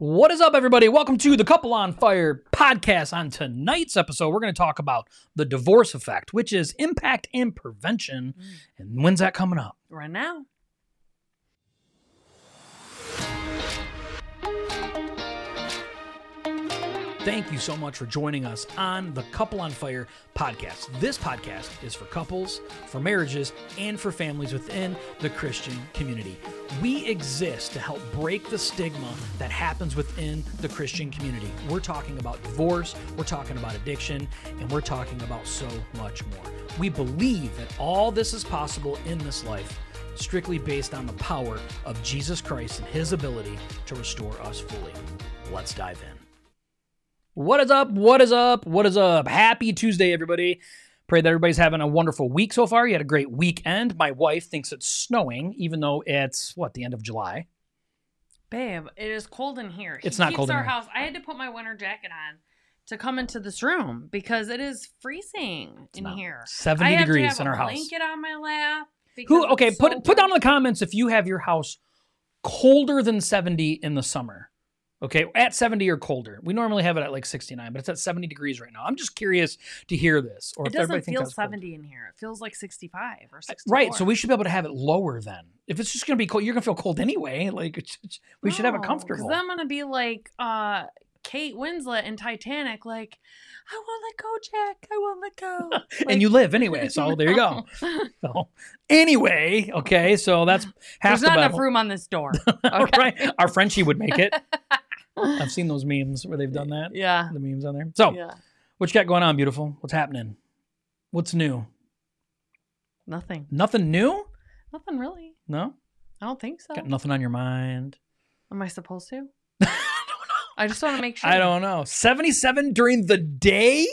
What is up, everybody? Welcome to the Couple on Fire podcast. On tonight's episode, we're going to talk about the divorce effect, which is impact and prevention. Mm. And when's that coming up? Right now. Thank you so much for joining us on the Couple on Fire podcast. This podcast is for couples, for marriages, and for families within the Christian community. We exist to help break the stigma that happens within the Christian community. We're talking about divorce, we're talking about addiction, and we're talking about so much more. We believe that all this is possible in this life strictly based on the power of Jesus Christ and his ability to restore us fully. Let's dive in. What is up? What is up? What is up? Happy Tuesday, everybody. Pray that everybody's having a wonderful week so far. You had a great weekend. My wife thinks it's snowing, even though it's what the end of July. Babe, it is cold in here. It's he not keeps cold in our here. house. I had to put my winter jacket on to come into this room because it is freezing in not. here. 70 I have degrees in our house. blanket on my lap. Who? Okay, put so put down in the comments if you have your house colder than 70 in the summer. Okay, at 70 or colder. We normally have it at like 69, but it's at 70 degrees right now. I'm just curious to hear this. Or It doesn't feel that's cold. 70 in here. It feels like 65 or 64. Right, so we should be able to have it lower then. If it's just going to be cold, you're going to feel cold anyway. Like we should have it No, comfortable. then I'm gonna be like uh Kate Winslet in Titanic, like, I won't let go, Jack. I won't let go. and you live anyway, so there you go. So anyway, okay, so that's half There's the not enough room on this door. All Okay. right, our Frenchie would make it. I've seen those memes where they've done that. Yeah. The memes on there. So, Yeah. what you got going on, beautiful? What's happening? What's new? Nothing. Nothing new? Nothing really. No? I don't think so. Got nothing on your mind? Am I supposed to? I don't know. I just want to make sure. I don't know. 77 during the day?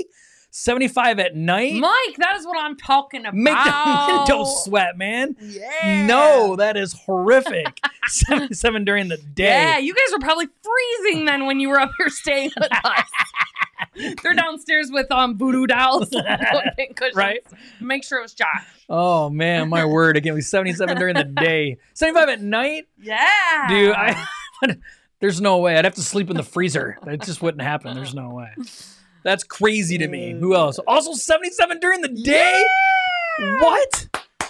75 at night? Mike, that is what I'm talking about. Make the window sweat, man. Yeah. No, that is horrific. 77 during the day. Yeah, you guys were probably freezing then when you were up here staying with us. They're downstairs with um voodoo dolls, and cushions. Right. Make sure it was Josh. Oh man, my word! Again, it was seventy-seven during the day, seventy-five at night. Yeah. Dude, I, there's no way. I'd have to sleep in the freezer. That just wouldn't happen. There's no way. That's crazy to me. Who else? Also, seventy-seven during the day. What?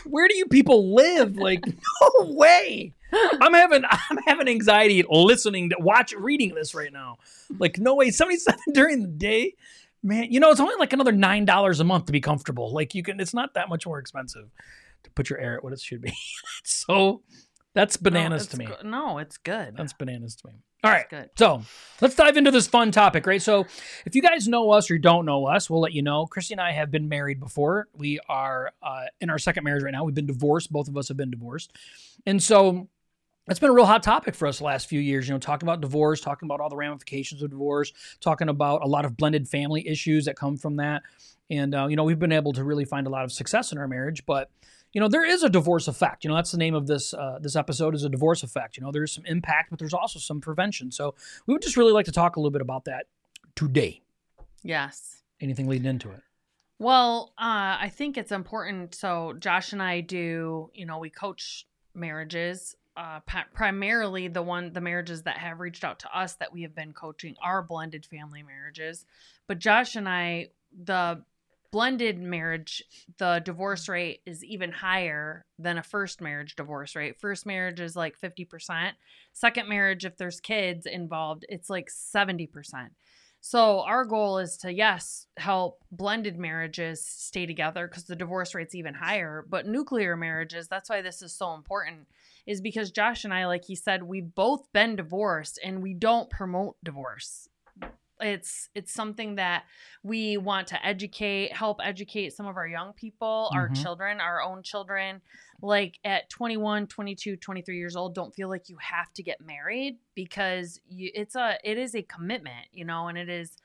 Where do you people live? Like, no way. I'm having I'm having anxiety listening to watch reading this right now. Like, no way. Seventy-seven during the day. Man, you know, it's only like another nine dollars a month to be comfortable. Like you can it's not that much more expensive to put your air at what it should be. so that's bananas it's to me. go- no, it's good. That's bananas to me. All right. Good. So let's dive into this fun topic, right? So, if you guys know us or don't know us, we'll let you know. Kristy and I have been married before. We are uh, in our second marriage right now. We've been divorced. Both of us have been divorced. And so, it's been a real hot topic for us the last few years, you know, talking about divorce, talking about all the ramifications of divorce, talking about a lot of blended family issues that come from that. And, uh, you know, we've been able to really find a lot of success in our marriage, but you know there is a divorce effect you know that's the name of this uh, this episode is a divorce effect you know there's some impact but there's also some prevention so we would just really like to talk a little bit about that today Yes. anything leading into it Well, uh, I think it's important. So Josh and I do, you know, we coach marriages. Uh, primarily the one the marriages that have reached out to us that we have been coaching are blended family marriages. But Josh and I, the blended marriage, the divorce mm-hmm. rate is even higher than a first marriage divorce rate. First marriage is like 50%. Second marriage, if there's kids involved, it's like 70%. So our goal is to yes help blended marriages stay together because the divorce rate's even higher. But nuclear marriages, that's why this is so important, is because Josh and I, like he said, we've both been divorced and we don't promote divorce. It's it's something that we want to educate, help educate some of our young people, our Mhm. children, our own children. Like at 21, 22, 23 years old, don't feel like you have to get married because you, it's a it is a commitment, you know, and it is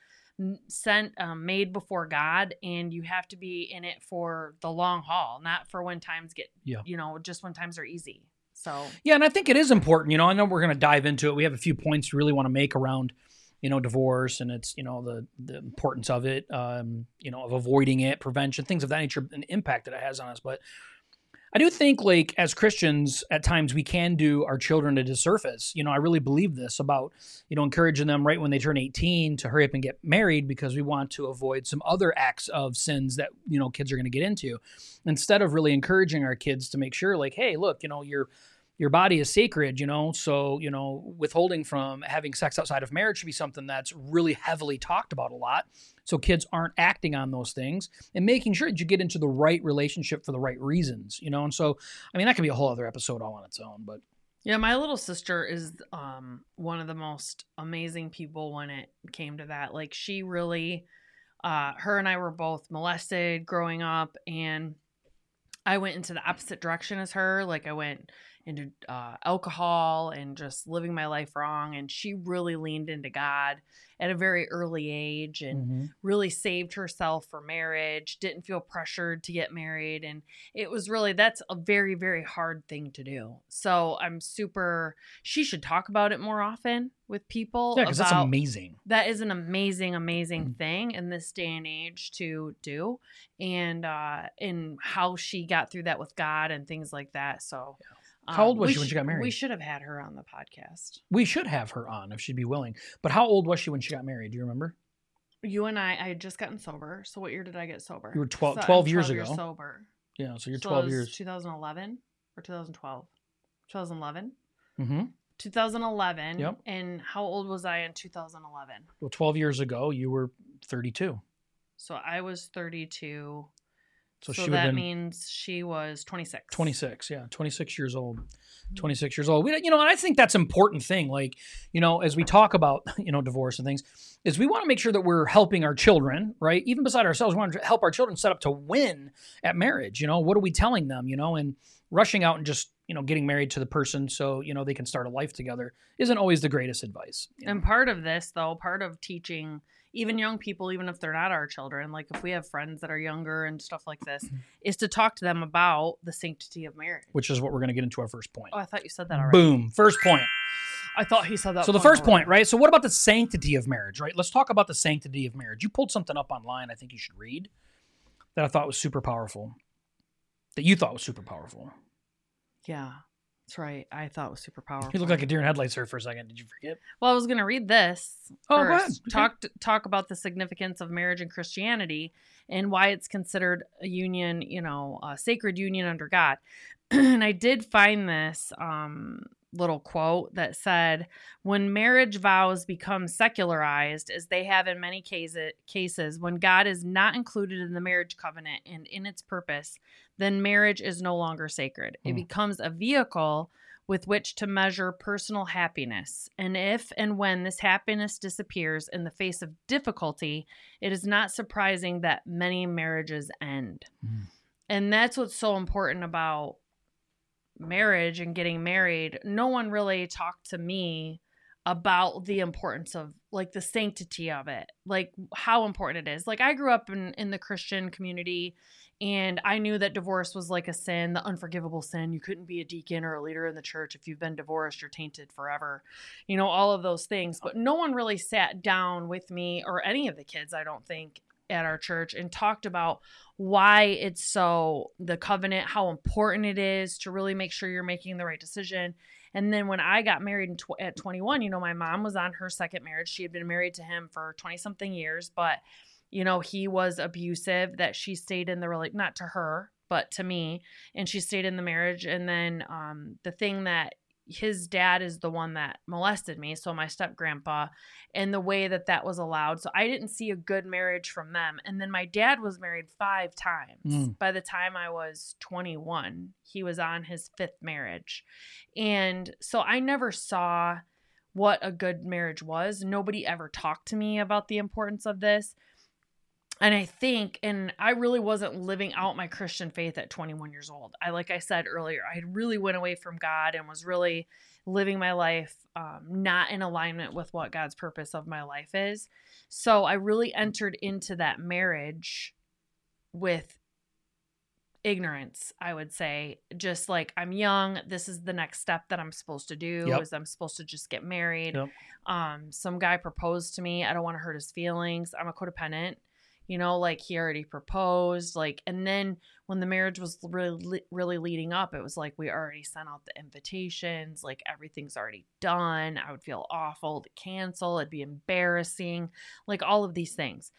sent um, made before God and you have to be in it for the long haul, not for when times get Yeah. you know, just when times are easy. So yeah and i think it is important you know i know we're going to dive into it we have a few points we really want to make around you know divorce and it's you know the the importance of it um you know of avoiding it prevention things of that nature and impact that it has on us but I do think, like, as Christians, at times we can do our children a disservice. You know, I really believe this about, you know, encouraging them right when they turn 18 to hurry up and get married because we want to avoid some other acts of sins that, you know, kids are going to get into. Instead of really encouraging our kids to make sure, like, hey, look, you know, you're, your body is sacred, you know. So, you know, withholding from having sex outside of marriage should be something that's really heavily talked about a lot. So kids aren't acting on those things and making sure that you get into the right relationship for the right reasons, you know. And so, I mean, that could be a whole other episode all on its own, but yeah, my little sister is um one of the most amazing people when it came to that. Like she really uh her and I were both molested growing up and I went into the opposite direction as her. Like I went into uh, alcohol and just living my life wrong. And she really leaned into God at a very early age and mm-hmm. really saved herself for marriage, didn't feel pressured to get married. And it was really, that's a very, very hard thing to do. So I'm super, she should talk about it more often with people. Yeah, because that's amazing. That is an amazing, amazing mm-hmm. thing in this day and age to do. And, uh, and how she got through that with God and things like that. So, yeah. How old was um, she when she got married? We should have had her on the podcast. We should have her on if she'd be willing. But how old was she when she got married? Do you remember? You and I, I had just gotten sober. So what year did I get sober? You were 12, so 12 years 12 ago. Years sober. Yeah, so you're so 12 years. 2011 or 2012? 2011. Mm-hmm. 2011. Yep. And how old was I in 2011? Well, 12 years ago, you were 32. So I was 32. So, so she that means she was 26. 26, yeah, 26 years old. Mm-hmm. 26 years old. We, you know, and I think that's important thing. Like, you know, as we talk about, you know, divorce and things, is we want to make sure that we're helping our children, right? Even beside ourselves, we want to help our children set up to win at marriage. You know, what are we telling them? You know, and rushing out and just you know getting married to the person so you know they can start a life together isn't always the greatest advice. You know? And part of this, though, part of teaching even young people, even if they're not our children, like if we have friends that are younger and stuff like this, mm-hmm. is to talk to them about the sanctity of marriage. Which is what we're going to get into our first point. Oh, I thought you said that already. Boom. First point. I thought he said that. So the first point, right? So what about the sanctity of marriage, right? Let's talk about the sanctity of marriage. You pulled something up online I think you should read that I thought was super powerful. That you thought was super powerful. Yeah. That's right. I thought it was super powerful. You look like a deer in headlights there for a second. Did you forget? Well, I was going to read this. Oh, first. go ahead. Talk talk about the significance of marriage in Christianity and why it's considered a union, you know, a sacred union under God. and I did find this um, little quote that said, "When marriage vows become secularized, as they have in many cases, cases when God is not included in the marriage covenant and in its purpose, then marriage is no longer sacred. Mm. It hmm. becomes a vehicle." With which to measure personal happiness. And if and when this happiness disappears in the face of difficulty, it is not surprising that many marriages end. Mm. And that's what's so important about marriage and getting married, no one really talked to me about the importance of like the sanctity of it, like how important it is. Like I grew up in in the Christian community and I knew that divorce was like a sin, the unforgivable sin. You couldn't be a deacon or a leader in the church if you've been divorced, you're tainted forever. You know, all of those things. But no one really sat down with me or any of the kids, I don't think, at our church and talked about why it's so the covenant, how important it is to really make sure you're making the right decision. And then when I got married tw- at 21, you know, my mom was on her second marriage. She had been married to him for 20 something years, but you know, he was abusive that she stayed in the really not to her, but to me, and she stayed in the marriage. And then um, the thing that his dad is the one that molested me so my step grandpa and the way that that was allowed so i didn't see a good marriage from them and then my dad was married five times mm. by the time i was 21 he was on his fifth marriage and so i never saw what a good marriage was nobody ever talked to me about the importance of this and I think, and I really wasn't living out my Christian faith at 21 years old. I, like I said earlier, I really went away from God and was really living my life um, not in alignment with what God's purpose of my life is. So I really entered into that marriage with ignorance i would say just like i'm young this is the next step that i'm supposed to do yep. is i'm supposed to just get married yep. um some guy proposed to me i don't want to hurt his feelings i'm a codependent You know, like he already proposed, like, and then when the marriage was really, really leading up, it was like we already sent out the invitations, like everything's already done. I would feel awful to cancel, it'd be embarrassing, like all of these things.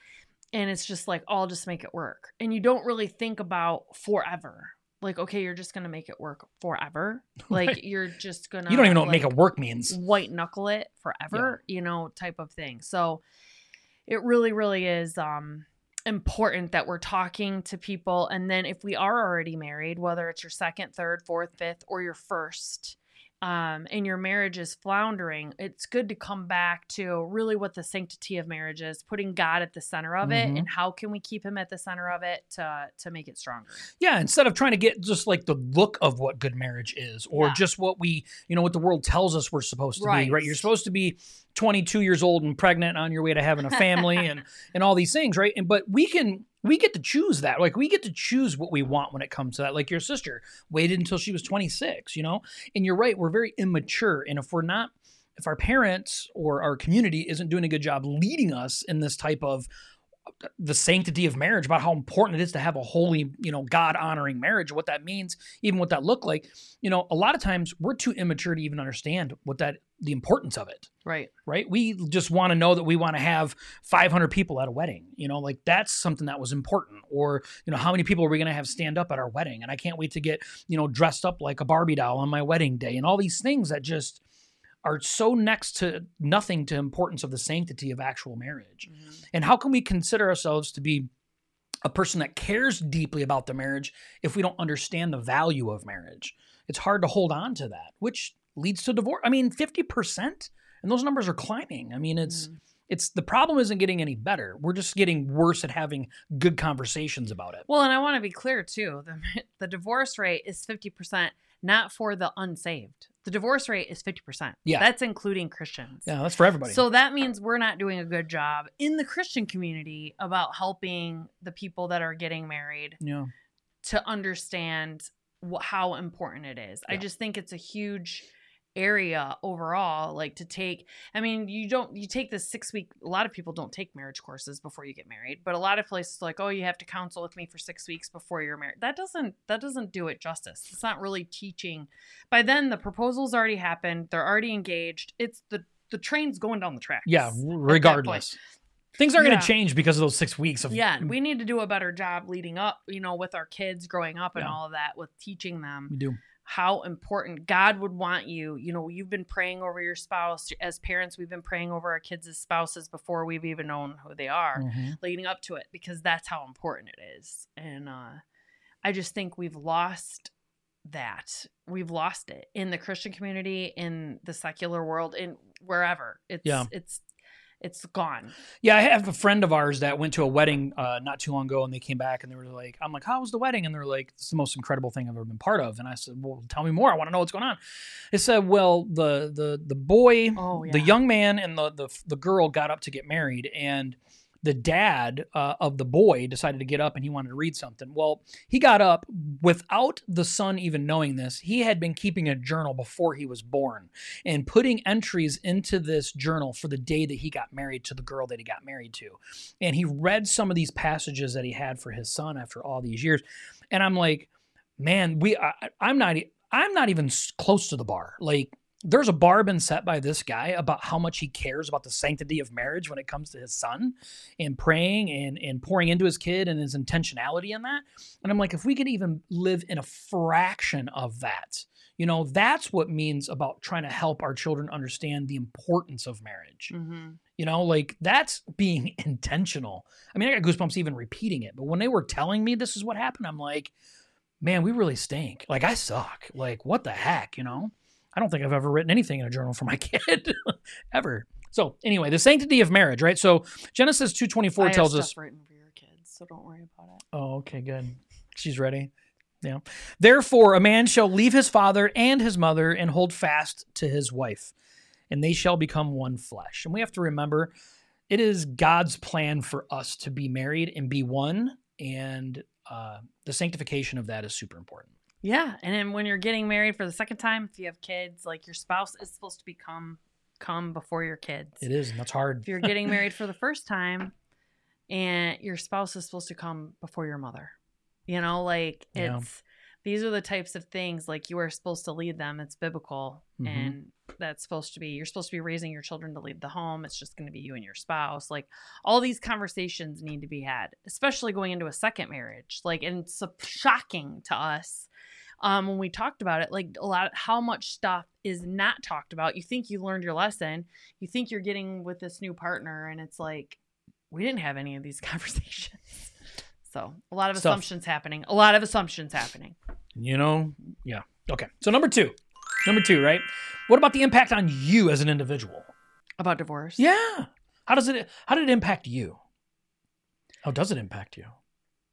And it's just like, I'll just make it work. And you don't really think about forever. Like, okay, you're just gonna make it work forever. Like Right. you're just gonna You don't even know what make it work means. white knuckle it forever, you know, type of thing. So it really, really is um important that we're talking to people and then if we are already married whether it's your second third fourth fifth or your first um, and your marriage is floundering it's good to come back to really what the sanctity of marriage is putting god at the center of Mhm. it and how can we keep him at the center of it to to make it stronger Yeah, instead of trying to get just like the look of what good marriage is, or Yeah. just what we, you know, what the world tells us we're supposed to be, Right. right? You're supposed to be 22 years old and pregnant on your way to having a family and and all these things, right? And but we can we get to choose that. Like we get to choose what we want when it comes to that. Like your sister waited until she was 26, you know? And you're right, we're very immature. And if we're not if our parents or our community isn't doing a good job leading us in this type of uh, the sanctity of marriage about how important it is to have a holy you know god honoring marriage what that means even what that look like you know a lot of times we're too immature to even understand what that the importance of it right. right? We just want to know that we want to have 500 people at a wedding you know like that's something that was important. Or you know how many people are we going to have stand up at our wedding? And i can't wait to get you know dressed up like a barbie doll on my wedding day and all these things that just are so next to nothing to importance of the sanctity of actual marriage. Mm-hmm. And how can we consider ourselves to be a person that cares deeply about the marriage if we don't understand the value of marriage? It's hard to hold on to that, which leads to divorce. I mean, 50%, and those numbers are climbing. I mean, it's Mhm. it's the problem isn't getting any better. We're just getting worse at having good conversations about it. Well, and I want to be clear too. The the divorce rate is 50% not for the unsaved. The divorce rate is 50%. Yeah. That's including Christians. Yeah, that's for everybody. So that means we're not doing a good job in the Christian community about helping the people that are getting married yeah. to understand how important it is. I just think it's a huge area overall like to take i mean you don't you take this six week a lot of people don't take marriage courses before you get married but a lot of places like oh you have to counsel with me for six weeks before you're married that doesn't that doesn't do it justice it's not really teaching by then the proposal's already happened they're already engaged it's the the train's going down the tracks Yeah, at that point. regardless. Things aren't going to change because of those six weeks of yeah we need to do a better job leading up you know with our kids growing up and Yeah. all of that with teaching them we do. How important God would want you. You know, you've been praying over your spouse. As parents, we've been praying over our kids' as spouses before we've even known who they are, Mhm. leading up to it, because that's how important it is. And uh, I just think we've lost that. We've lost it in the Christian community, in the secular world, in wherever. It's Yeah. it's it's gone. Yeah, I have a friend of ours that went to a wedding uh, not too long ago, and they came back and they were like, "I'm like, how was the wedding?" And they're like, "It's the most incredible thing I've ever been part of." And I said, "Well, tell me more. I want to know what's going on." They said, "Well, the the the boy, Oh the young man, and the the the girl got up to get married, and the dad uh, of the boy decided to get up and he wanted to read something. Well, he got up without the son even knowing this. He had been keeping a journal before he was born and putting entries into this journal for the day that he got married to the girl that he got married to. And he read some of these passages that he had for his son after all these years. And I'm like, man, we I, I'm not I'm not even close to the bar. Like there's a bar been set by this guy about how much he cares about the sanctity of marriage when it comes to his son and praying and, and pouring into his kid and his intentionality in that. And I'm like, if we could even live in a fraction of that, you know, that's what means about trying to help our children understand the importance of marriage. Mm-hmm. You know, like that's being intentional. I mean, I got goosebumps even repeating it, but when they were telling me this is what happened, I'm like, man, we really stink. Like, I suck. Like, what the heck, you know? I don't think I've ever written anything in a journal for my kid ever. So, anyway, the sanctity of marriage, right? So, Genesis 2:24 tells us written for your kids, so don't worry about it. Oh, okay, good. She's ready. Yeah. Therefore, a man shall leave his father and his mother and hold fast to his wife, and they shall become one flesh. And we have to remember it is God's plan for us to be married and be one, and uh, the sanctification of that is super important. Yeah, and then when you're getting married for the second time, if you have kids, like your spouse is supposed to become come before your kids. It is, and that's hard. If you're getting married for the first time, and your spouse is supposed to come before your mother. You know, like Yeah. it's these are the types of things like you are supposed to lead them. It's biblical Mhm. and that's supposed to be you're supposed to be raising your children to leave the home. It's just going to be you and your spouse. Like all these conversations need to be had, especially going into a second marriage. Like and it's so shocking to us um, when we talked about it, like a lot, how much stuff is not talked about. You think you learned your lesson, you think you're getting with this new partner, and it's like we didn't have any of these conversations. So a lot of Stuff. assumptions happening. A lot of assumptions happening. You know, yeah. Okay. So number two, number two, right? What about the impact on you as an individual? About divorce. Yeah. How does it? How did it impact you? How does it impact you?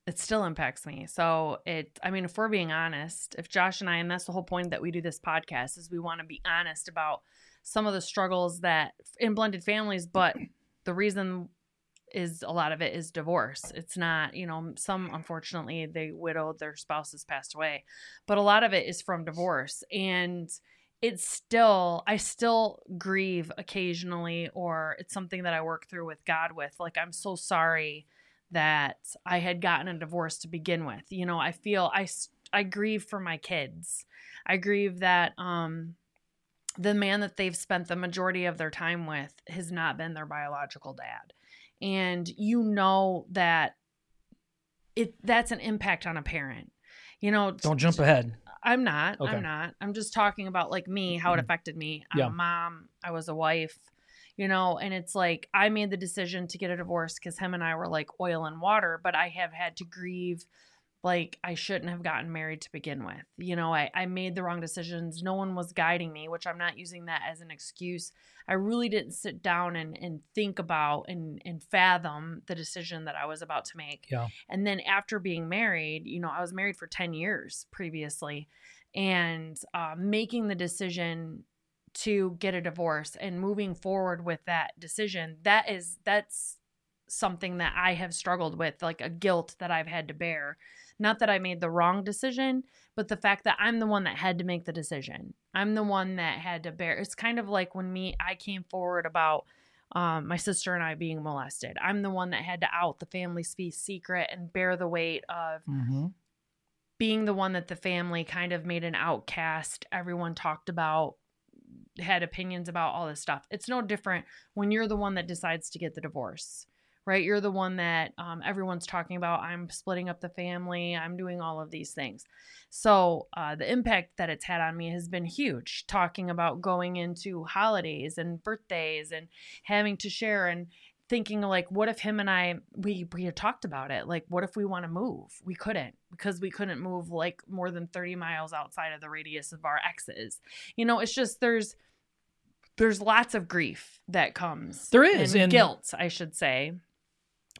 It still impacts me. So it, I mean, if we're being honest, if Josh and I, and that's the whole point that we do this podcast, is we want to be honest about some of the struggles that in blended families, but the reason is a lot of it is divorce. It's not, you know, some unfortunately they widowed, their spouses passed away, but a lot of it is from divorce. And it's still, I still grieve occasionally, or it's something that I work through with God with. Like, I'm so sorry that I had gotten a divorce to begin with. You know, I feel I I grieve for my kids. I grieve that um the man that they've spent the majority of their time with has not been their biological dad. And you know that it that's an impact on a parent. You know, Don't jump ahead. I'm not. Okay. I'm not. I'm just talking about like me, how it Mhm. affected me. I'm Yeah. a mom. I was a wife, you know, and it's like I made the decision to get a divorce because him and I were like oil and water, but I have had to grieve like I shouldn't have gotten married to begin with. You know, I, I made the wrong decisions. No one was guiding me, which I'm not using that as an excuse. I really didn't sit down and, and think about and, and fathom the decision that I was about to make. Yeah. And then after being married, you know, I was married for 10 years previously and uh, making the decision to get a divorce and moving forward with that decision, that is, that's something that I have struggled with, like a guilt that I've had to bear. Not that I made the wrong decision, but the fact that I'm the one that had to make the decision. I'm the one that had to bear. It's kind of like when me, I came forward about um, my sister and I being molested. I'm the one that had to out the family spe- secret and bear the weight of Mm-hmm. being the one that the family kind of made an outcast. Everyone talked about, had opinions about all this stuff. It's no different when you're the one that decides to get the divorce, right? You're the one that um, everyone's talking about. I'm splitting up the family. I'm doing all of these things. So uh, the impact that it's had on me has been huge. Talking about going into holidays and birthdays and having to share and thinking like what if him and I we we had talked about it like what if we want to move? We couldn't because we couldn't move like more than 30 miles outside of the radius of our exes. You know it's just there's there's lots of grief that comes There is, and, and- guilt I should say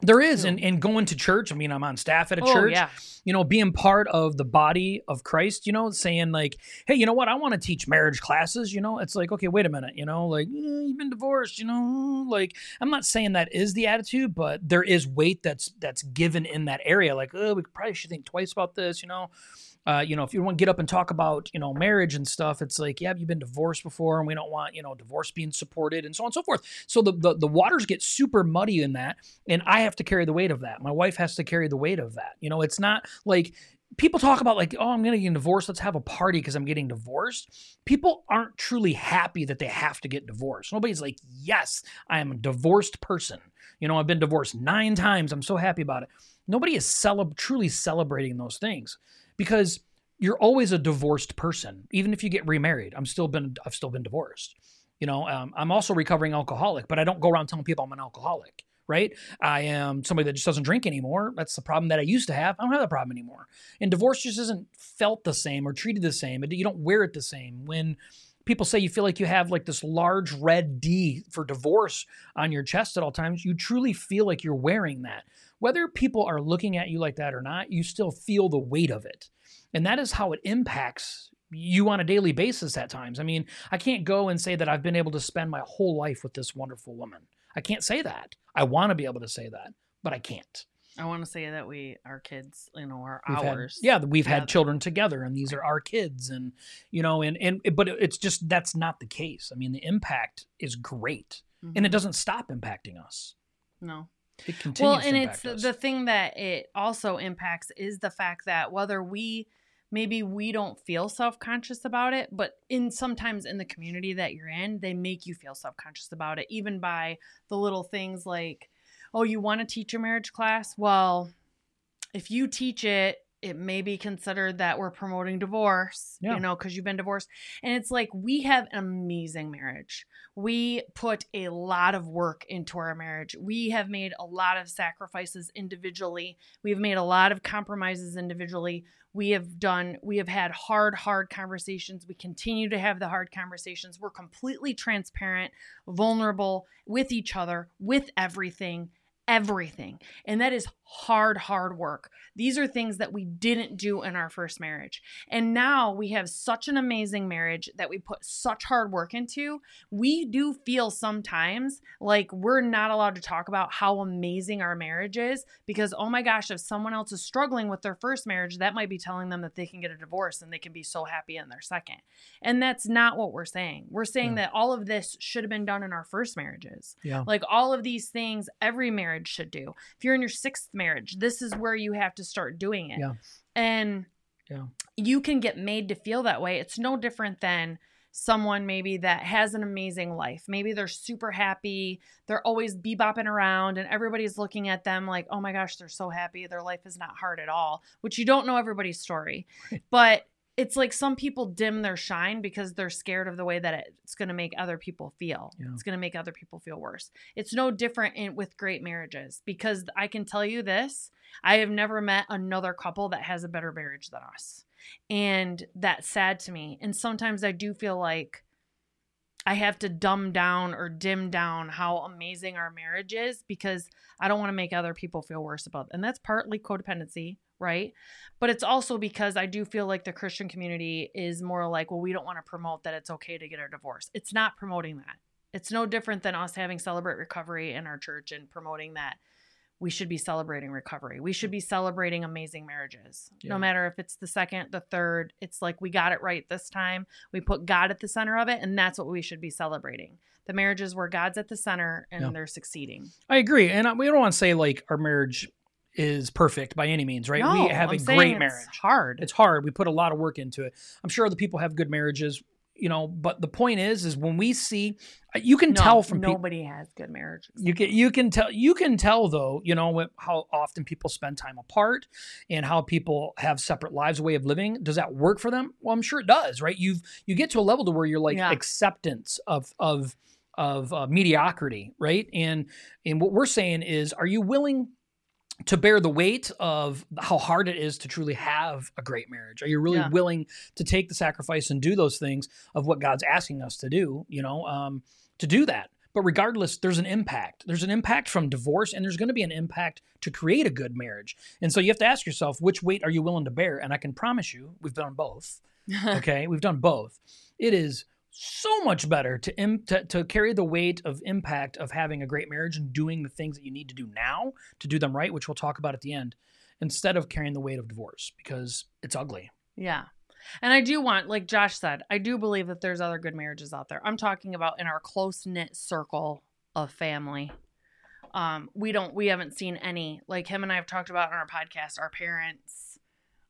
There is, and, and going to church. I mean, I'm on staff at a oh church. yeah You know, being part of the body of Christ. You know, saying like, hey, you know what? I want to teach marriage classes. You know, it's like, okay, wait a minute. You know, like eh, you've been divorced. You know, like I'm not saying that is the attitude, but there is weight that's that's given in that area. Like, oh, we probably should think twice about this. You know. Uh, you know, if you want to get up and talk about, you know, marriage and stuff, it's like, yeah, you've been divorced before, and we don't want, you know, divorce being supported, and so on and so forth. So the, the the waters get super muddy in that, and I have to carry the weight of that. My wife has to carry the weight of that. You know, it's not like people talk about like, oh, I'm getting divorced. Let's have a party because I'm getting divorced. People aren't truly happy that they have to get divorced. Nobody's like, yes, I am a divorced person. You know, I've been divorced nine times. I'm so happy about it. Nobody is celeb- truly celebrating those things because you're always a divorced person, even if you get remarried. I'm still been I've still been divorced. You know, um, I'm also recovering alcoholic, but I don't go around telling people I'm an alcoholic. Right? I am somebody that just doesn't drink anymore. That's the problem that I used to have. I don't have that problem anymore. And divorce just isn't felt the same or treated the same. You don't wear it the same. When people say you feel like you have like this large red D for divorce on your chest at all times, you truly feel like you're wearing that. Whether people are looking at you like that or not, you still feel the weight of it. And that is how it impacts you on a daily basis at times. I mean, I can't go and say that I've been able to spend my whole life with this wonderful woman. I can't say that. I want to be able to say that, but I can't. I want to say that we our kids you know are We've had- ours yeah, we've had children together, and these are our kids, and you know, and and but it's just that's not the case. I mean, the impact is great, and it Mhm. doesn't stop impacting us. no It continues. well and it's us. the thing that it also impacts is the fact that whether we maybe we don't feel self-conscious about it but in sometimes in the community that you're in they make you feel self-conscious about it even by the little things like oh you want to teach a marriage class? Well if you teach it it may be considered that we're promoting divorce Yeah. you know because you've been divorced. And it's like we have an amazing marriage. We put a lot of work into our marriage. We have made a lot of sacrifices individually. We've made a lot of compromises individually. We have done we have had hard hard conversations. We continue to have the hard conversations. We're completely transparent vulnerable with each other with everything everything and that is hard hard work. These are things that we didn't do in our first marriage. And now we have such an amazing marriage that we put such hard work into. We do feel sometimes like we're not allowed to talk about how amazing our marriage is because oh my gosh if someone else is struggling with their first marriage that might be telling them that they can get a divorce and they can be so happy in their second. And that's not what we're saying. We're saying Yeah. that all of this should have been done in our first marriages. Yeah. like all of these things every marriage should do. If you're in your sixth marriage this is where you have to start doing it. Yeah. and Yeah. you can get made to feel that way. It's no different than someone maybe that has an amazing life. Maybe they're super happy. They're always bebopping around and everybody's looking at them like oh my gosh they're so happy. Their life is not hard at all which you don't know everybody's story. Right. but it's like some people dim their shine because they're scared of the way that it's going to make other people feel. Yeah. It's going to make other people feel worse. It's no different in with great marriages because I can tell you this, I have never met another couple that has a better marriage than us. And that's sad to me. And sometimes I do feel like I have to dumb down or dim down how amazing our marriage is because I don't want to make other people feel worse about it. And that's partly codependency, right? But it's also because I do feel like the Christian community is more like, well, we don't want to promote that it's okay to get a divorce. It's not promoting that. It's no different than us having celebrate recovery in our church and promoting that we should be celebrating recovery. We should be celebrating amazing marriages. Yeah. No matter if it's the second, the third, it's like we got it right this time. We put God at the center of it, and that's what we should be celebrating. The marriages where God's at the center and Yeah. they're succeeding. I agree, and we don't want to say like our marriage is perfect by any means, right? No, we have I'm a great it's marriage. Hard. It's hard. We put a lot of work into it. I'm sure other people have good marriages, you know. But the point is, is when we see, uh, you can No, tell from people. nobody has good marriages. You can you can tell you can tell though you know how often people spend time apart and how people have separate lives way of living does that work for them well I'm sure it does right you've you get to a level to where you're like Yeah. acceptance of of of uh, mediocrity right and and what we're saying is are you willing to bear the weight of how hard it is to truly have a great marriage are you really Yeah. willing to take the sacrifice and do those things of what God's asking us to do you know um to do that but regardless, there's an impact. There's an impact from divorce, and there's going to be an impact to create a good marriage. And so you have to ask yourself, which weight are you willing to bear? And I can promise you, we've done both. Okay, we've done both. It is so much better to, Im- to to carry the weight of impact of having a great marriage and doing the things that you need to do now to do them right, which we'll talk about at the end, instead of carrying the weight of divorce because it's ugly. Yeah. And I do want, like Josh said, I do believe that there's other good marriages out there. I'm talking about in our close knit circle of family. Um, we don't, we haven't seen any. Like him and I have talked about on our podcast, our parents.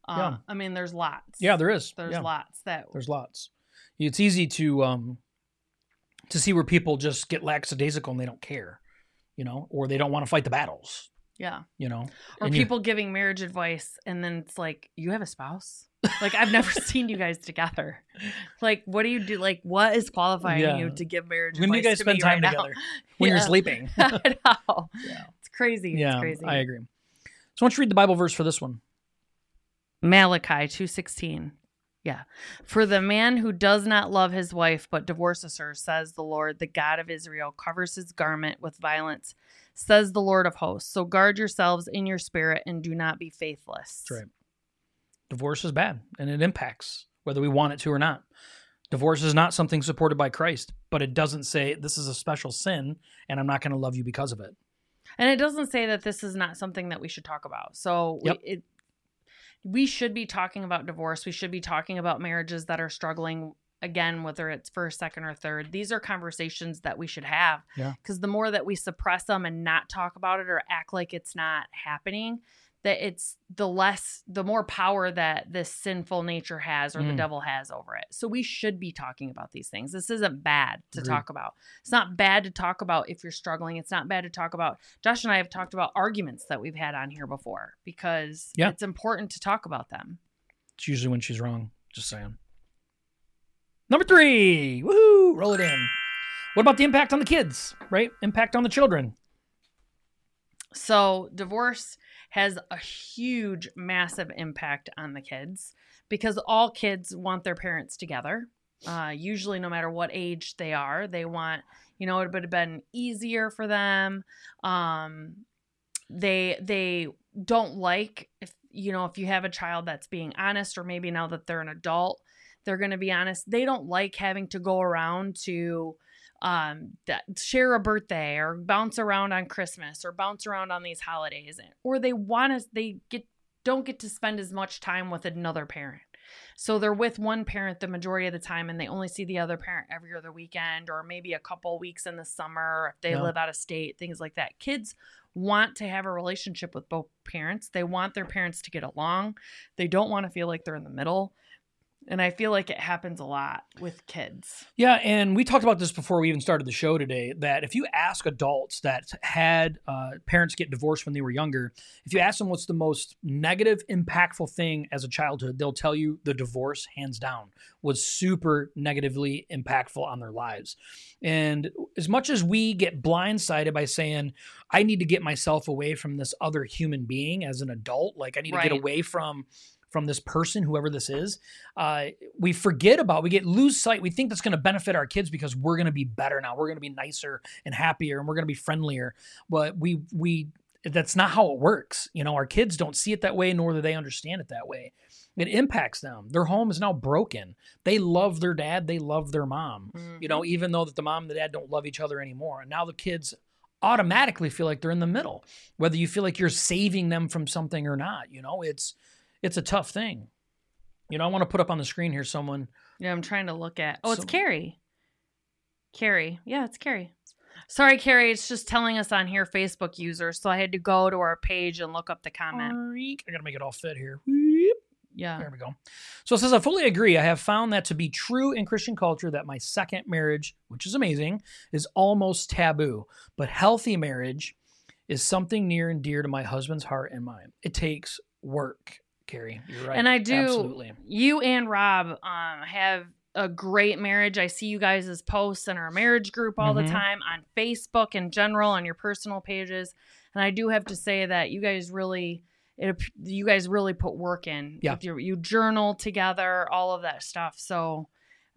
Um, Yeah. I mean, there's lots. Yeah, there is. There's Yeah. lots that. There's lots. It's easy to um to see where people just get lackadaisical and they don't care, you know, or they don't want to fight the battles, yeah. you know. Or And you- people giving marriage advice and then it's like, you have a spouse? Like, I've never seen you guys together. Like, what do you do? Like, what is qualifying Yeah. you to give marriage advice? when do you guys to spend time right now? together? When you're sleeping. I know. Yeah. It's crazy. yeah, it's crazy. I agree. So why don't you read the Bible verse for this one? Malachi 2:16. Yeah. For the man who does not love his wife but divorces her, says the Lord, the God of Israel, covers his garment with violence, says the Lord of hosts. So guard yourselves in your spirit and do not be faithless. That's right. Divorce is bad and it impacts whether we want it to or not. Divorce is not something supported by Christ, but it doesn't say this is a special sin and I'm not going to love you because of it. And it doesn't say that this is not something that we should talk about. So Yep. we, it we should be talking about divorce. We should be talking about marriages that are struggling again whether it's first second or third these are conversations that we should have Yeah. because the more that we suppress them and not talk about it or act like it's not happening that it's the less the more power that this sinful nature has or the Mm. devil has over it so we should be talking about these things this isn't bad to Agreed. talk about it's not bad to talk about if you're struggling it's not bad to talk about josh and i have talked about arguments that we've had on here before because Yeah. it's important to talk about them It's usually when she's wrong. Just saying. Number three. Woohoo! Roll it in. What about the impact on the kids, right? Impact on the children. So, divorce has a huge, massive impact on the kids because all kids want their parents together. Uh, usually, no matter what age they are, they want, you know, it would have been easier for them. Um, they they don't like if you know if you have a child that's being honest, or maybe now that they're an adult, they're going to be honest. They don't like having to go around to um that share a birthday or bounce around on christmas or bounce around on these holidays or they want to they get don't get to spend as much time with another parent. So they're with one parent the majority of the time and they only see the other parent every other weekend or maybe a couple weeks in the summer if they Yeah. live out of state things like that. Kids want to have a relationship with both parents. They want their parents to get along. They don't want to feel like they're in the middle and i feel like it happens a lot with kids Yeah, and we talked about this before we even started the show today. That if you ask adults that had uh, parents get divorced when they were younger, if you ask them what's the most negative, impactful thing as a childhood, they'll tell you the divorce, hands down, was super negatively impactful on their lives. And as much as we get blindsided by saying, I need to get myself away from this other human being as an adult, like I need to get away from from this person, whoever this is, uh, we forget about, we get lose sight. We think that's going to benefit our kids because we're going to be better now. We're going to be nicer and happier and we're going to be friendlier. But we, we, that's not how it works. You know, our kids don't see it that way, nor do they understand it that way. It impacts them. Their home is now broken. They love their dad. They love their mom. You know, even though that the mom and the dad don't love each other anymore. And now the kids automatically feel like they're in the middle, whether you feel like you're saving them from something or not. You know, it's, it's a tough thing. You know, I want to put up on the screen here someone Yeah, I'm trying to look at. Oh, it's So- Carrie. Carrie. Yeah, it's Carrie. Sorry, Carrie. It's just telling us on here Facebook users. So I had to go to our page and look up the comment. I gotta make it all fit here. Yeah. There we go. So it says, I fully agree. I have found that to be true in Christian culture that my second marriage, which is amazing, is almost taboo. But healthy marriage is something near and dear to my husband's heart and mine. It takes work, Carrie. You're right. And I do. Absolutely. You and Rob um, have a great marriage. I see you guys' as posts in our marriage group all Mhm. the time on Facebook in general, on your personal pages. And I do have to say that you guys really. It, you guys really put work in. Yeah. Your, you journal together, all of that stuff. So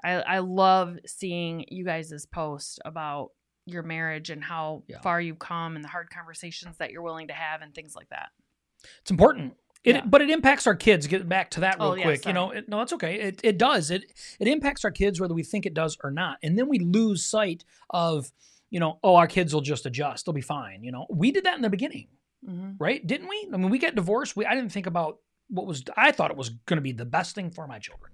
I, I love seeing you guys' post about your marriage and how Yeah. far you've come and the hard conversations that you're willing to have and things like that. It's important. It, Yeah. but it impacts our kids. Get back to that real Oh, yeah, quick. you know, it, no, it's okay. It, it does. It it impacts our kids whether we think it does or not, and then we lose sight of, you know, oh, our kids will just adjust. They'll be fine. You know, we did that in the beginning, Mm-hmm. right? Didn't we? I mean, we got divorced. We I didn't think about what was. I thought it was going to be the best thing for my children.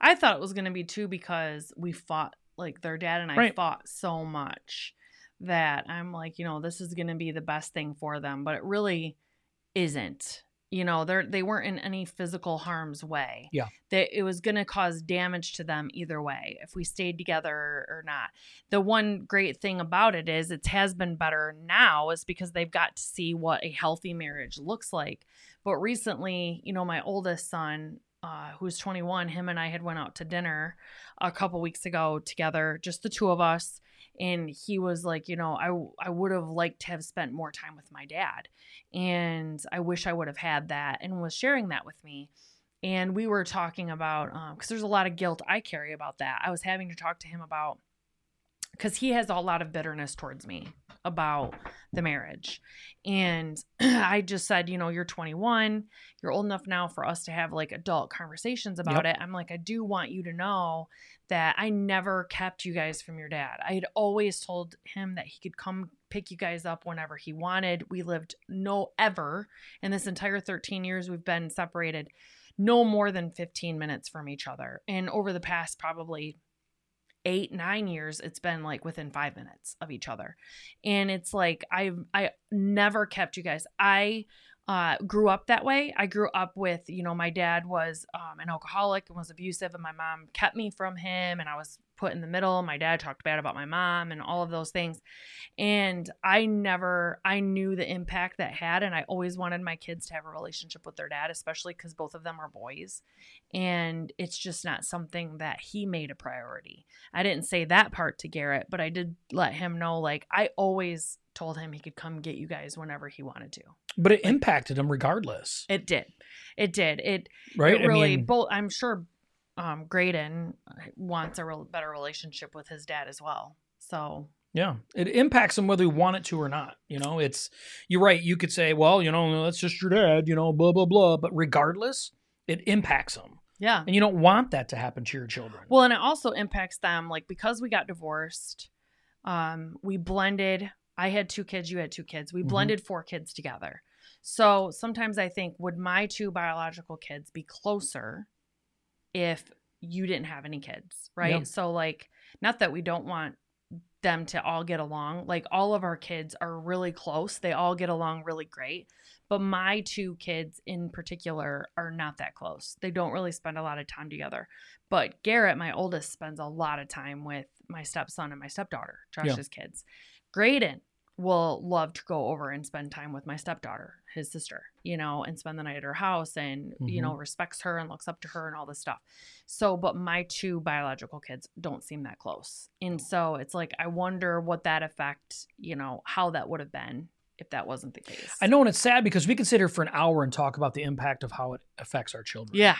I thought it was going to be too because we fought, like their dad and I Right. fought so much that I'm like, you know, this is going to be the best thing for them, but it really isn't. You know, they're they weren't in any physical harm's way. Yeah. That it was going to cause damage to them either way if we stayed together or not. The one great thing about it is it has been better now is because they've got to see what a healthy marriage looks like. But recently, you know, my oldest son, uh, who's 21, him and I had went out to dinner a couple weeks ago together, just the two of us. And he was like, you know, I, I would have liked to have spent more time with my dad. And I wish I would have had that and was sharing that with me. And we were talking about, um, because there's a lot of guilt I carry about that. I was having to talk to him about, because he has a lot of bitterness towards me about the marriage. And I just said, you know, you're 21, you're old enough now for us to have like adult conversations about it. I'm like, I do want you to know that I never kept you guys from your dad. I had always told him that he could come pick you guys up whenever he wanted. We lived no ever in this entire 13 years we've been separated no more than 15 minutes from each other. And over the past probably eight nine years it's been like within five minutes of each other and it's like i i never kept you guys i uh, grew up that way. I grew up with, you know, my dad was um, an alcoholic and was abusive, and my mom kept me from him, and I was put in the middle. My dad talked bad about my mom and all of those things. And I never, I knew the impact that had, and I always wanted my kids to have a relationship with their dad, especially because both of them are boys. And it's just not something that he made a priority. I didn't say that part to Garrett, but I did let him know, like, I always told him he could come get you guys whenever he wanted to. But it impacted him regardless. It did. It did. It right. It really I mean, both I'm sure um Graydon wants a real better relationship with his dad as well. So yeah, it impacts him whether he want it to or not. You know, it's you're right. You could say, well, you know, that's just your dad. You know, blah blah blah. But regardless, it impacts him. Yeah. And you don't want that to happen to your children. Well, and it also impacts them like because we got divorced, um, we blended I had two kids, you had two kids. We Mhm. blended four kids together. So sometimes I think, would my two biological kids be closer if you didn't have any kids? Right. Yeah. So, like, not that we don't want them to all get along. Like, all of our kids are really close, they all get along really great. But my two kids in particular are not that close. They don't really spend a lot of time together. But Garrett, my oldest, spends a lot of time with my stepson and my stepdaughter, Josh's kids. Graydon will love to go over and spend time with my stepdaughter, his sister, you know, and spend the night at her house and, you know, mm-hmm. respects her and looks up to her and all this stuff. So, but my two biological kids don't seem that close. And oh. so it's like, I wonder what that effect, you know, how that would have been if that wasn't the case. I know, and it's sad because we could sit here for an hour and talk about the impact of how it affects our children. Yeah.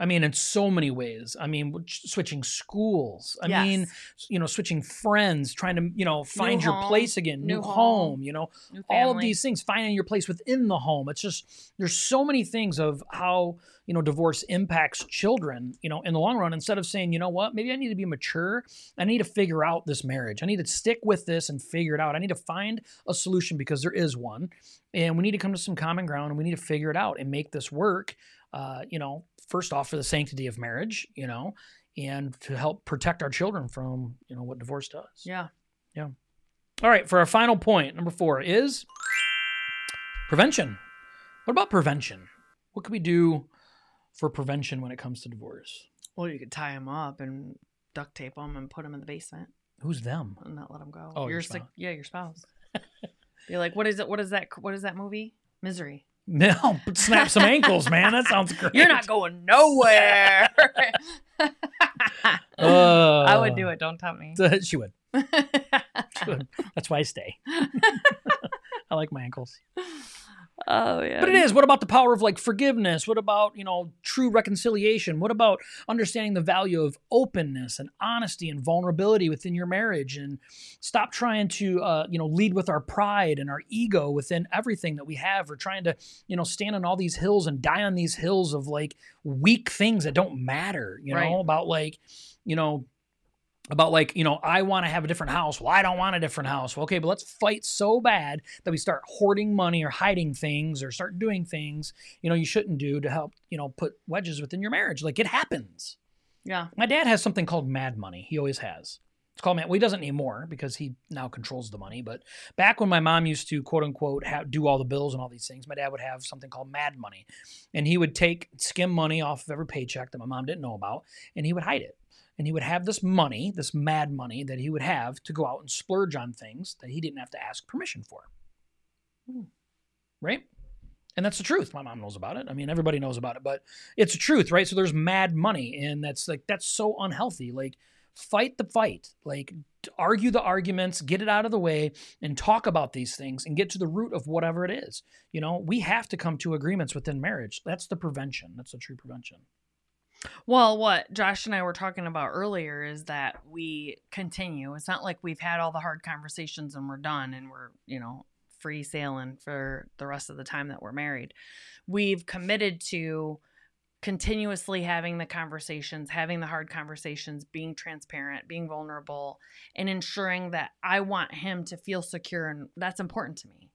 I mean, in so many ways. I mean, switching schools. I mean, you know, switching friends, trying to, you know, find your home, place again, new, new home, home, you know, New all of these things, finding your place within the home. It's just, there's so many things of how, you know, divorce impacts children, you know, in the long run. Instead of saying, you know what, maybe I need to be mature. I need to figure out this marriage. I need to stick with this and figure it out. I need to find a solution because there is one. And we need to come to some common ground and we need to figure it out and make this work. Uh, you know, first off, for the sanctity of marriage, you know, and to help protect our children from, you know, what divorce does. Yeah. Yeah. All right, for our final point, number four is prevention. What about prevention? What can we do for prevention when it comes to divorce? Well, you could tie them up and duct tape them and put them in the basement Who's them? and not let them go. Oh, your your sick, spouse. yeah, your spouse. Be like, what is it? What is that? What is that movie? Misery. No, snap some ankles, man. That sounds great. You're not going nowhere. I would do it. Don't tempt me. Uh, She would. She would. That's why I stay. I like my ankles. Oh yeah. But it is. What about the power of like forgiveness? What about, you know, true reconciliation? What about understanding the value of openness and honesty and vulnerability within your marriage and stop trying to, uh, you know, lead with our pride and our ego within everything that we have or trying to, you know, stand on all these hills and die on these hills of like weak things that don't matter, you know, Right. about like, you know, about like you know i want to have a different house. Well i don't want a different house. Well okay but let's fight so bad that we start hoarding money or hiding things or start doing things you know you shouldn't do to help you know put wedges within your marriage. Like it happens. Yeah. my dad has something called mad money. He always has it's called mad well he doesn't anymore because he now controls the money but back when my mom used to quote unquote ha do all the bills and all these things my dad would have something called mad money and he would take skim money off of every paycheck that my mom didn't know about and he would hide it and he would have this money, this mad money that he would have to go out and splurge on things that he didn't have to ask permission for. Hmm. Right? And that's the truth. My mom knows about it. I mean, everybody knows about it, but it's the truth, right? So there's mad money, and that's like that's so unhealthy. Like, fight the fight. Like, argue the arguments, get it out of the way, and talk about these things, and get to the root of whatever it is. You know, we have to come to agreements within marriage. That's the prevention. That's the true prevention. Well, what Josh and I were talking about earlier is that we continue. It's not like we've had all the hard conversations and we're done and we're, you know, free sailing for the rest of the time that we're married. We've committed to continuously having the conversations, having the hard conversations, being transparent, being vulnerable, and ensuring that I want him to feel secure. And that's important to me.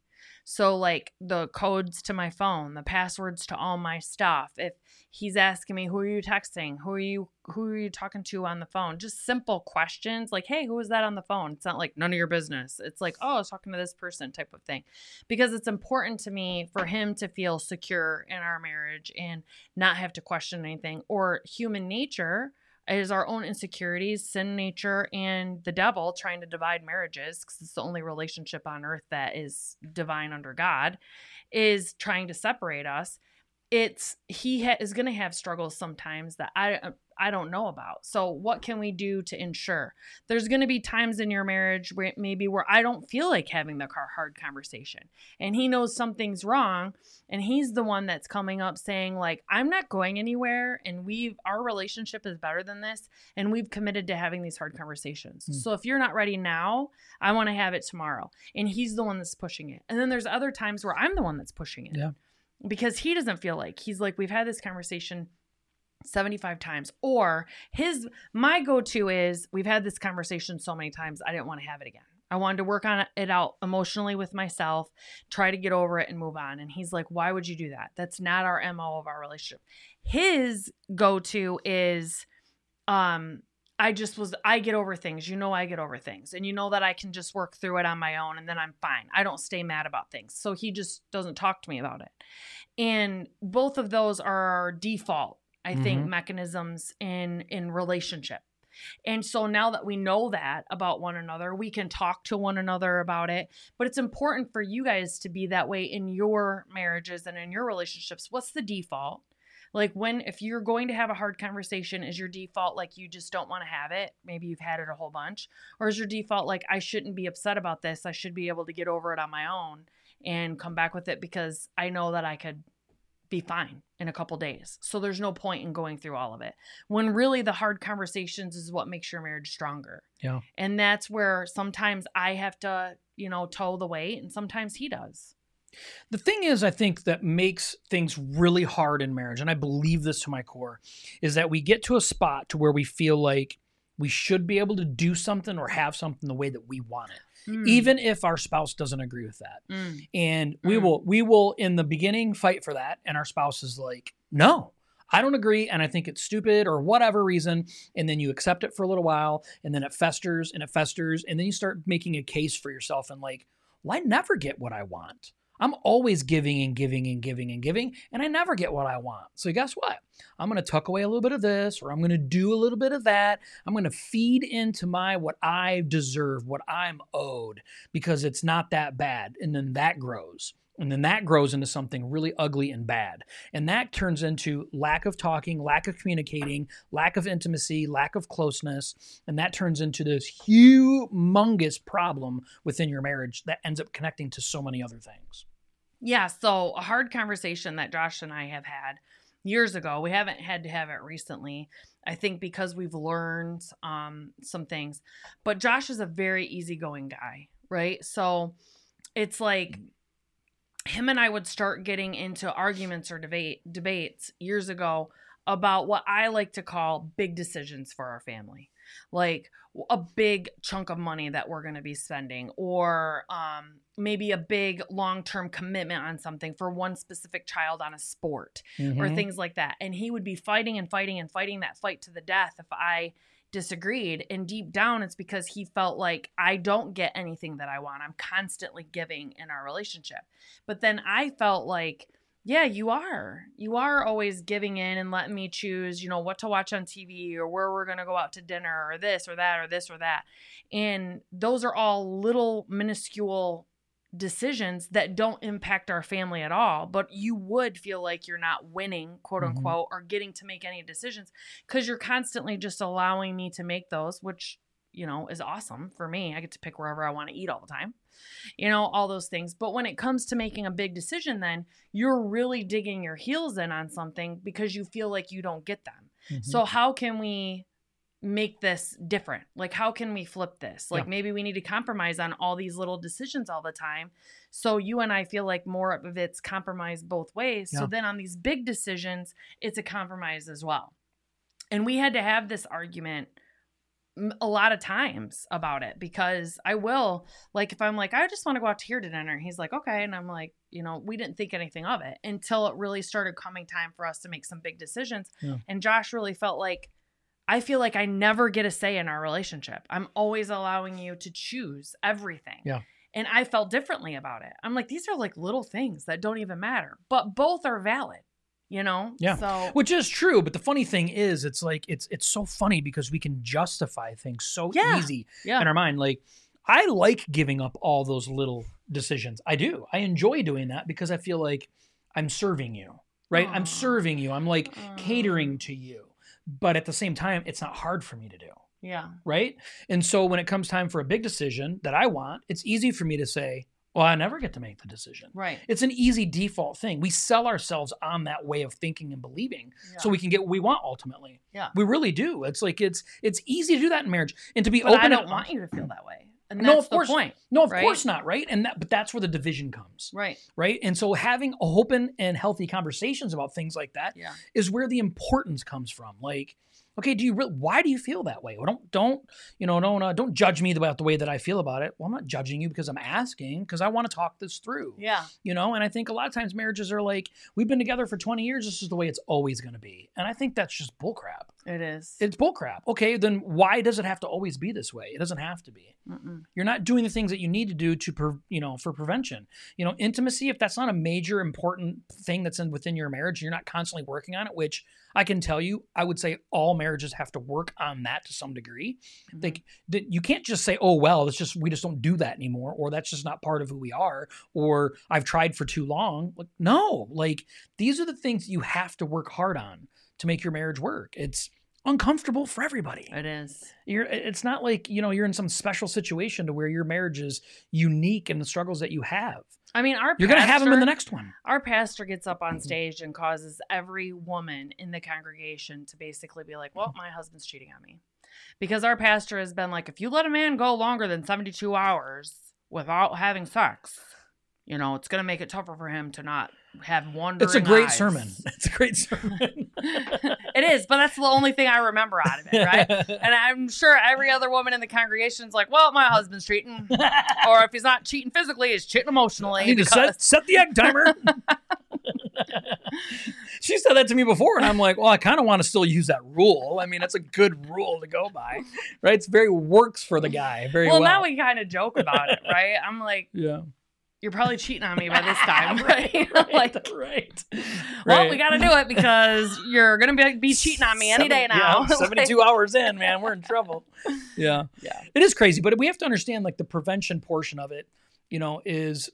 So, like the codes to my phone, the passwords to all my stuff. If he's asking me, "Who are you texting? Who are you who are you talking to on the phone?" Just simple questions like, "Hey, who was that on the phone?" It's not like none of your business. It's like, "Oh, I was talking to this person," type of thing. Because it's important to me for him to feel secure in our marriage and not have to question anything or human nature is our own insecurities, sin nature, and the devil trying to divide marriages because it's the only relationship on earth that is divine under God, is trying to separate us. It's he ha- is going to have struggles sometimes that I I don't know about. So what can we do to ensure? There's going to be times in your marriage where maybe where I don't feel like having the car hard conversation. And he knows something's wrong and he's the one that's coming up saying like I'm not going anywhere and we've our relationship is better than this and we've committed to having these hard conversations. Mm. So if you're not ready now, I want to have it tomorrow. And he's the one that's pushing it. And then there's other times where I'm the one that's pushing it. Yeah. Because he doesn't feel like he's like we've had this conversation 75 times or his my go-to is we've had this conversation so many times I didn't want to have it again. I wanted to work on it out emotionally with myself, try to get over it and move on. And he's like, "Why would you do that? That's not our MO of our relationship." His go-to is um I just was I get over things. You know I get over things. And you know that I can just work through it on my own and then I'm fine. I don't stay mad about things. So he just doesn't talk to me about it. And both of those are our default I mm-hmm. think mechanisms in in relationship. And so now that we know that about one another, we can talk to one another about it. But it's important for you guys to be that way in your marriages and in your relationships. What's the default? Like when if you're going to have a hard conversation, is your default like you just don't want to have it? Maybe you've had it a whole bunch. Or is your default like I shouldn't be upset about this. I should be able to get over it on my own and come back with it because I know that I could be fine in a couple days. So there's no point in going through all of it. When really the hard conversations is what makes your marriage stronger. Yeah. And that's where sometimes I have to, you know, toe the weight and sometimes he does. The thing is, I think that makes things really hard in marriage, and I believe this to my core, is that we get to a spot to where we feel like we should be able to do something or have something the way that we want it mm. even if our spouse doesn't agree with that. Mm. And we mm. will we will in the beginning fight for that and our spouse is like, "No, I don't agree and I think it's stupid or whatever reason. And then you accept it for a little while and then it festers and it festers. And then you start making a case for yourself and like, well, I never get what I want. I'm always giving and giving and giving and giving, and I never get what I want. So, guess what? I'm going to tuck away a little bit of this, or I'm going to do a little bit of that. I'm going to feed into my what I deserve, what I'm owed, because it's not that bad. And then that grows. And then that grows into something really ugly and bad. And that turns into lack of talking, lack of communicating, lack of intimacy, lack of closeness. And that turns into this humongous problem within your marriage that ends up connecting to so many other things. Yeah. So, a hard conversation that Josh and I have had years ago, we haven't had to have it recently. I think because we've learned um, some things. But Josh is a very easygoing guy, right? So, it's like him and I would start getting into arguments or debate debates years ago about what I like to call big decisions for our family. Like a big chunk of money that we're going to be spending or um, maybe a big long-term commitment on something for one specific child on a sport mm-hmm. or things like that and he would be fighting and fighting and fighting that fight to the death if i disagreed and deep down it's because he felt like I don't get anything that I want. I'm constantly giving in our relationship. But then I felt like yeah, you are. You are always giving in and letting me choose, you know, what to watch on TV or where we're going to go out to dinner or this or that or this or that. And those are all little minuscule decisions that don't impact our family at all, but you would feel like you're not winning, quote mm-hmm. unquote, mm-hmm. or getting to make any decisions because you're constantly just allowing me to make those, which, you know, is awesome for me. I get to pick wherever I want to eat all the time, you know, all those things. But when it comes to making a big decision, then you're really digging your heels in on something because you feel like you don't get them. Mm-hmm. So, how can we make this different? Like, how can we flip this? Like, yeah. maybe we need to compromise on all these little decisions all the time. So, you and I feel like more of it's compromise both ways. Yeah. So, then on these big decisions, it's a compromise as well. And we had to have this argument a lot of times about it because I will like if I'm like I just want to go out to here to dinner. He's like okay, and I'm like you know we didn't think anything of it until it really started coming time for us to make some big decisions. Yeah. And Josh really felt like I feel like I never get a say in our relationship. I'm always allowing you to choose everything. Yeah. And I felt differently about it. I'm like these are like little things that don't even matter, but both are valid. You know? Yeah. So Which is true, but the funny thing is, it's like it's it's so funny because we can justify things so Yeah. easy yeah. in our mind. Like I like giving up all those little decisions. I do. I enjoy doing that because I feel like I'm serving you, right? I'm serving you. I'm like Aw. catering to you. But at the same time, it's not hard for me to do, Yeah. right? And so when it comes time for a big decision that I want, it's easy for me to say, "Well, I never get to make the decision." Right. It's an easy default thing. We sell ourselves on that way of thinking and believing so we can get what we want ultimately. Yeah. We really do. It's like it's it's easy to do that in marriage and to be But open. I don't and- want you to feel that way. And No, that's of the course. point. No, of right? course not, right? And that but that's where the division comes, Right. right? And so having open and healthy conversations about things like that Yeah. is where the importance comes from. Like, okay, do you really? Why do you feel that way? Well, don't don't you know don't uh, don't judge me about the way that I feel about it. Well, I'm not judging you because I'm asking because I want to talk this through. Yeah. You know, and I think a lot of times marriages are like, we've been together for 20 years. This is the way it's always going to be, and I think that's just bullcrap. It is. It's bullcrap. Okay, then why does it have to always be this way? It doesn't have to be. Mm-mm. You're not doing the things that you need to do to, you know, for prevention. You know, intimacy. If that's not a major important thing that's in within your marriage, you're not constantly working on it. Which I can tell you, I would say all marriages have to work on that to some degree. Mhm. Like that, you can't just say, "Oh well, it's just we just don't do that anymore," or "That's just not part of who we are," or "I've tried for too long." Like, no, like these are the things you have to work hard on to make your marriage work. It's uncomfortable for everybody. It is. You're it's not like, you know, you're in some special situation to where your marriage is unique in the struggles that you have. I mean, our You're going to have them in the next one. Our pastor gets up on stage and causes every woman in the congregation to basically be like, "Well, my husband's cheating on me," because our pastor has been like, "If you let a man go longer than seventy-two hours without having sex." You know, it's going to make it tougher for him to not have wandering It's a great eyes. sermon. It's a great sermon. it is, but that's the only thing I remember out of it, right? And I'm sure every other woman in the congregation is like, well, my husband's cheating. or if he's not cheating physically, he's cheating emotionally. I need to set, set the egg timer. she said that to me before, and I'm like, well, I kind of want to still use that rule. I mean, that's a good rule to go by, right? It's very works for the guy very well. well, now we kind of joke about it, right? I'm like, yeah, you're probably cheating on me by this time, right? right, like, right. well, right. we got to do it because you're gonna be, be cheating on me any day now. yeah, 72 hours in, man, we're in trouble. Yeah. yeah, It is crazy, but we have to understand like the prevention portion of it, you know, is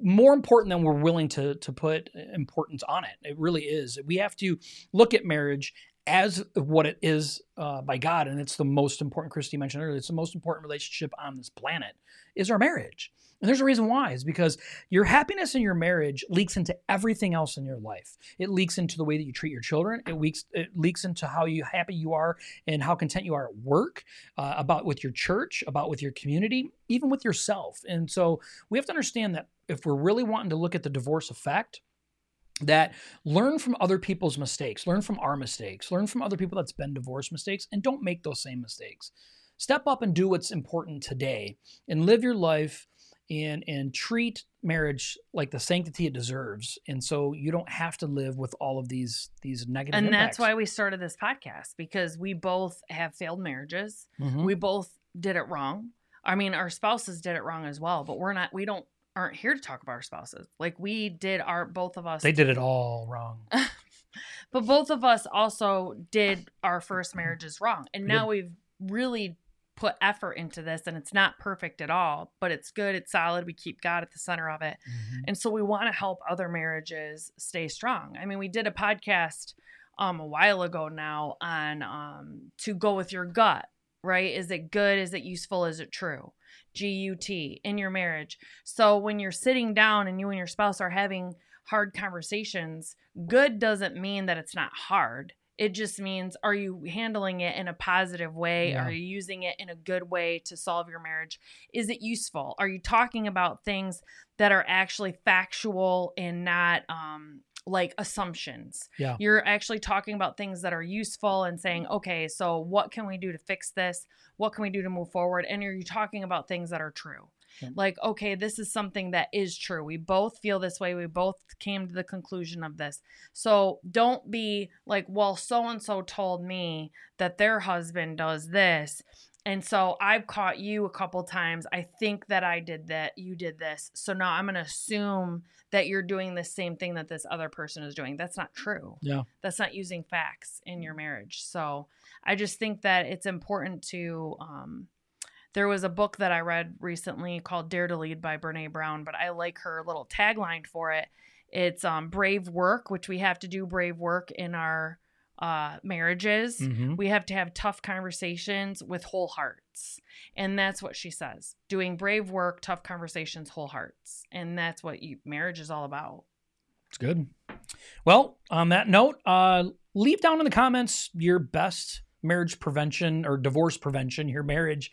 more important than we're willing to to put importance on it. It really is. We have to look at marriage as what it is uh, by God, and it's the most important. Kristy mentioned earlier, it's the most important relationship on this planet is our marriage. And there's a reason why is because your happiness in your marriage leaks into everything else in your life. It leaks into the way that you treat your children. It leaks it leaks into how you happy you are and how content you are at work, uh, about with your church, about with your community, even with yourself. And so we have to understand that if we're really wanting to look at the divorce effect, that learn from other people's mistakes, learn from our mistakes, learn from other people that's been divorced mistakes, and don't make those same mistakes. Step up and do what's important today and live your life and and treat marriage like the sanctity it deserves. And so you don't have to live with all of these these negative. negative and impacts. that's why we started this podcast because we both have failed marriages. Mhm. We both did it wrong. I mean, our spouses did it wrong as well, but we're not. We don't aren't here to talk about our spouses. Like we did our both of us. they did it all wrong. But both of us also did our first marriages wrong. And now we've really put effort into this and it's not perfect at all, but it's good, it's solid. We keep God at the center of it. Mhm. And so we want to help other marriages stay strong. I mean, we did a podcast um a while ago now on um to go with your gut, right? Is it good? Is it useful? Is it true? G U T in your marriage. So when you're sitting down and you and your spouse are having hard conversations, good doesn't mean that it's not hard. It just means are you handling it in a positive way? Yeah. Are you using it in a good way to solve your marriage? Is it useful? Are you talking about things that are actually factual and not um like assumptions. Yeah. You're actually talking about things that are useful and saying, okay, so what can we do to fix this? What can we do to move forward? And are you talking about things that are true? Yeah. Like, okay, this is something that is true. We both feel this way. We both came to the conclusion of this. So don't be like, well, so and so told me that their husband does this. And so I've caught you a couple times. I think that I did that. You did this. So now I'm going to assume that you're doing the same thing that this other person is doing. That's not true. Yeah. That's not using facts in your marriage. So I just think that it's important to. Um, there was a book that I read recently called Dare to Lead by Brene Brown, but I like her little tagline for it. It's um, brave work, which we have to do brave work in our uh, marriages. Mhm. We have to have tough conversations with whole hearts. And that's what she says doing brave work, tough conversations, whole hearts. And that's what you, marriage is all about. It's good. Well, on that note, uh, leave down in the comments your best marriage prevention or divorce prevention, your marriage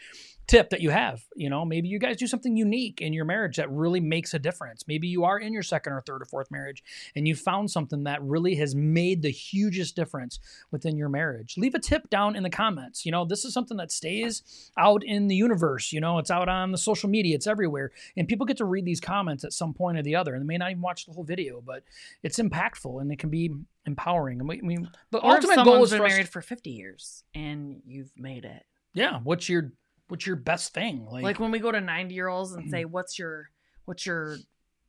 tip that you have. You know, maybe you guys do something unique in your marriage that really makes a difference. Maybe you are in your second or third or fourth marriage and you found something that really has made the hugest difference within your marriage. Leave a tip down in the comments. You know, this is something that stays out in the universe. You know, it's out on the social media, it's everywhere. And people get to read these comments at some point or the other. And they may not even watch the whole video, but it's impactful and it can be empowering. And we, we the Or ultimate goal is been for us- married for 50 years and you've made it. yeah. What's your what's your best thing? Like, when we go to 90 year olds and say, what's your, what's your,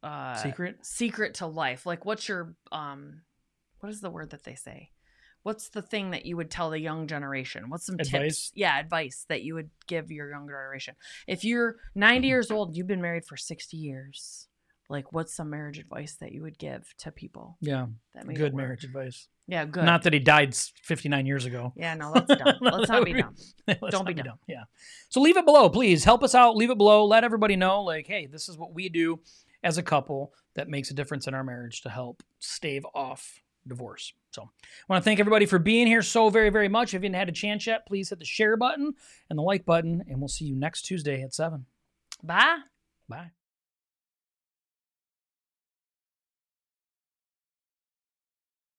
uh, secret. secret to life? Like, what's your, um, what is the word that they say? What's the thing that you would tell the young generation? What's some Advice? tips? Yeah, advice that you would give your younger generation. If you're 90 years old, you've been married for 60 years. Like, what's some marriage advice that you would give to people? Yeah, That made good marriage advice. Yeah, good. Not that he died 59 years ago. yeah, no, that's dumb. Let's not be dumb. Don't not be dumb. Yeah. So leave it below, please. Help us out. Leave it below. Let everybody know, like, hey, this is what we do as a couple that makes a difference in our marriage to help stave off divorce. So I want to thank everybody for being here so very, very much. If you haven't had a chance yet, please hit the share button and the like button, and we'll see you next Tuesday at 7. Bye. Bye.